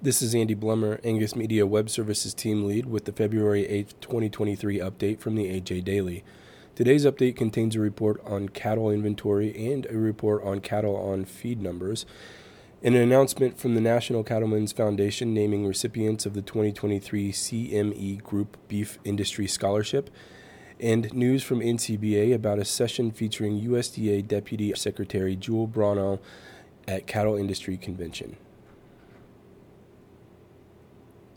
This is Andy Blummer, Angus Media Web Services Team Lead, with the February 8, 2023 update from the AJ Daily. Today's update contains a report on cattle inventory and a report on cattle on feed numbers, and an announcement from the National Cattlemen's Foundation naming recipients of the 2023 CME Group Beef Industry Scholarship, and news from NCBA about a session featuring USDA Deputy Secretary Jewel Bronaugh at Cattle Industry Convention.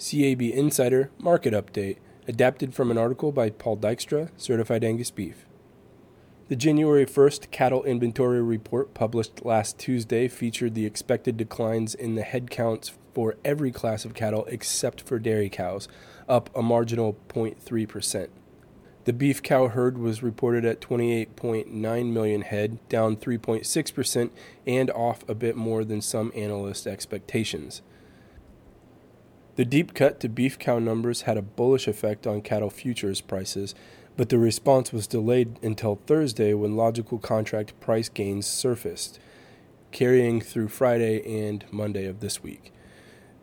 CAB Insider Market Update, adapted from an article by Paul Dykstra, Certified Angus Beef. The January 1st cattle inventory report published last Tuesday featured the expected declines in the head counts for every class of cattle except for dairy cows, up a marginal 0.3%. The beef cow herd was reported at 28.9 million head, down 3.6%, and off a bit more than some analyst expectations. The deep cut to beef cow numbers had a bullish effect on cattle futures prices, but the response was delayed until Thursday when logical contract price gains surfaced, carrying through Friday and Monday of this week.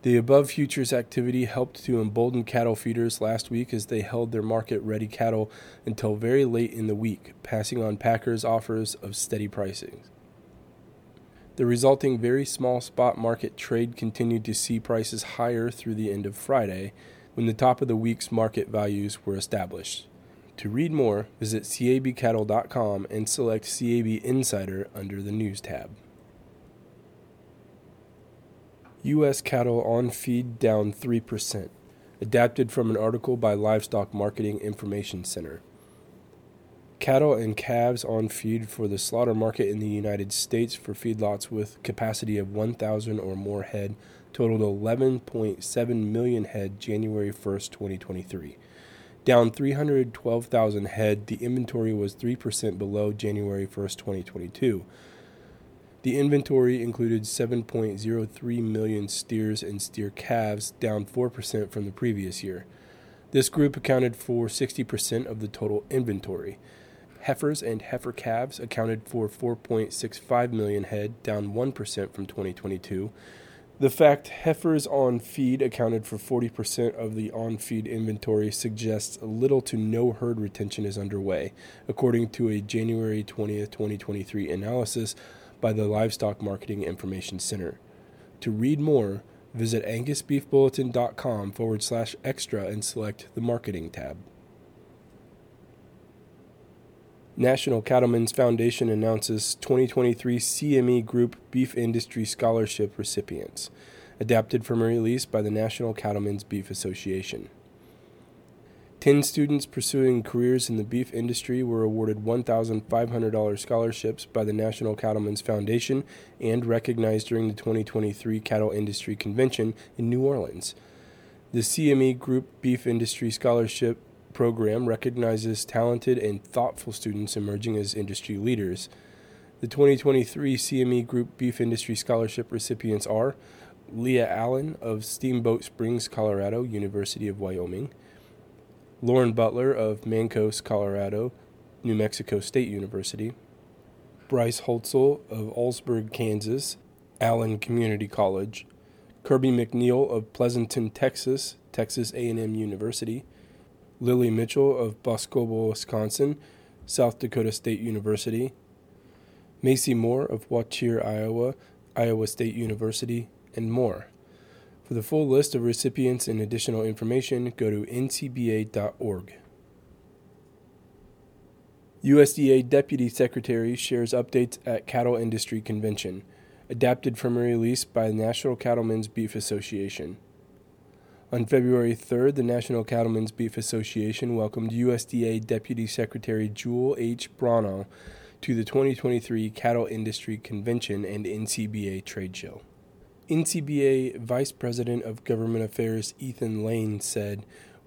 The above futures activity helped to embolden cattle feeders last week as they held their market ready cattle until very late in the week, passing on packers' offers of steady pricing. The resulting very small spot market trade continued to see prices higher through the end of Friday, when the top of the week's market values were established. To read more, visit cabcattle.com and select CAB Insider under the News tab. U.S. cattle on feed down 3%, adapted from an article by Livestock Marketing Information Center. Cattle and calves on feed for the slaughter market in the United States for feedlots with capacity of 1,000 or more head totaled 11.7 million head January 1st, 2023. Down 312,000 head, the inventory was 3% below January 1st, 2022. The inventory included 7.03 million steers and steer calves, down 4% from the previous year. This group accounted for 60% of the total inventory. Heifers and heifer calves accounted for 4.65 million head, down 1% from 2022. The fact heifers on feed accounted for 40% of the on feed inventory suggests little to no herd retention is underway, according to a January 20, 2023 analysis by the Livestock Marketing Information Center. To read more, visit angusbeefbulletin.com forward slash extra and select the Marketing tab. National Cattlemen's Foundation announces 2023 CME Group Beef Industry Scholarship recipients, adapted from a release by the National Cattlemen's Beef Association. Ten students pursuing careers in the beef industry were awarded $1,500 scholarships by the National Cattlemen's Foundation and recognized during the 2023 Cattle Industry Convention in New Orleans. The CME Group Beef Industry Scholarship program recognizes talented and thoughtful students emerging as industry leaders. The 2023 CME Group Beef Industry Scholarship recipients are Leah Allen of Steamboat Springs, Colorado, University of Wyoming, Lauren Butler of Mancos, Colorado, New Mexico State University, Bryce Holtzel of Augsburg, Kansas, Allen Community College, Kirby McNeil of Pleasanton, Texas, Texas A&M University, Lily Mitchell of Boscobel, Wisconsin, South Dakota State University, Macy Moore of Waukesha, Iowa, Iowa State University, and more. For the full list of recipients and additional information, go to ncba.org. USDA Deputy Secretary shares updates at Cattle Industry Convention, adapted from a release by the National Cattlemen's Beef Association. On February 3rd, the National Cattlemen's Beef Association welcomed USDA Deputy Secretary Jewel H. Bronaugh to the 2023 Cattle Industry Convention and NCBA Trade Show. NCBA Vice President of Government Affairs Ethan Lane said,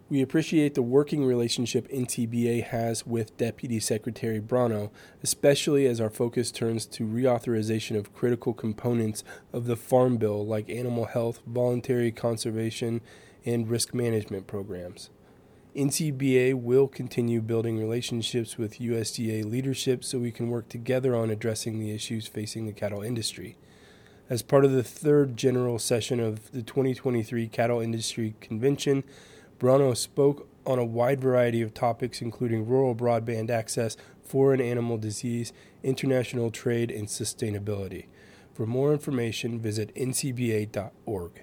we appreciate the working relationship NCBA has with Deputy Secretary Bronaugh, especially as our focus turns to reauthorization of critical components of the Farm Bill like animal health, voluntary conservation, and risk management programs. NCBA will continue building relationships with USDA leadership so we can work together on addressing the issues facing the cattle industry. As part of the third general session of the 2023 Cattle Industry Convention, Bronaugh spoke on a wide variety of topics, including rural broadband access, foreign animal disease, international trade, and sustainability. For more information, visit ncba.org.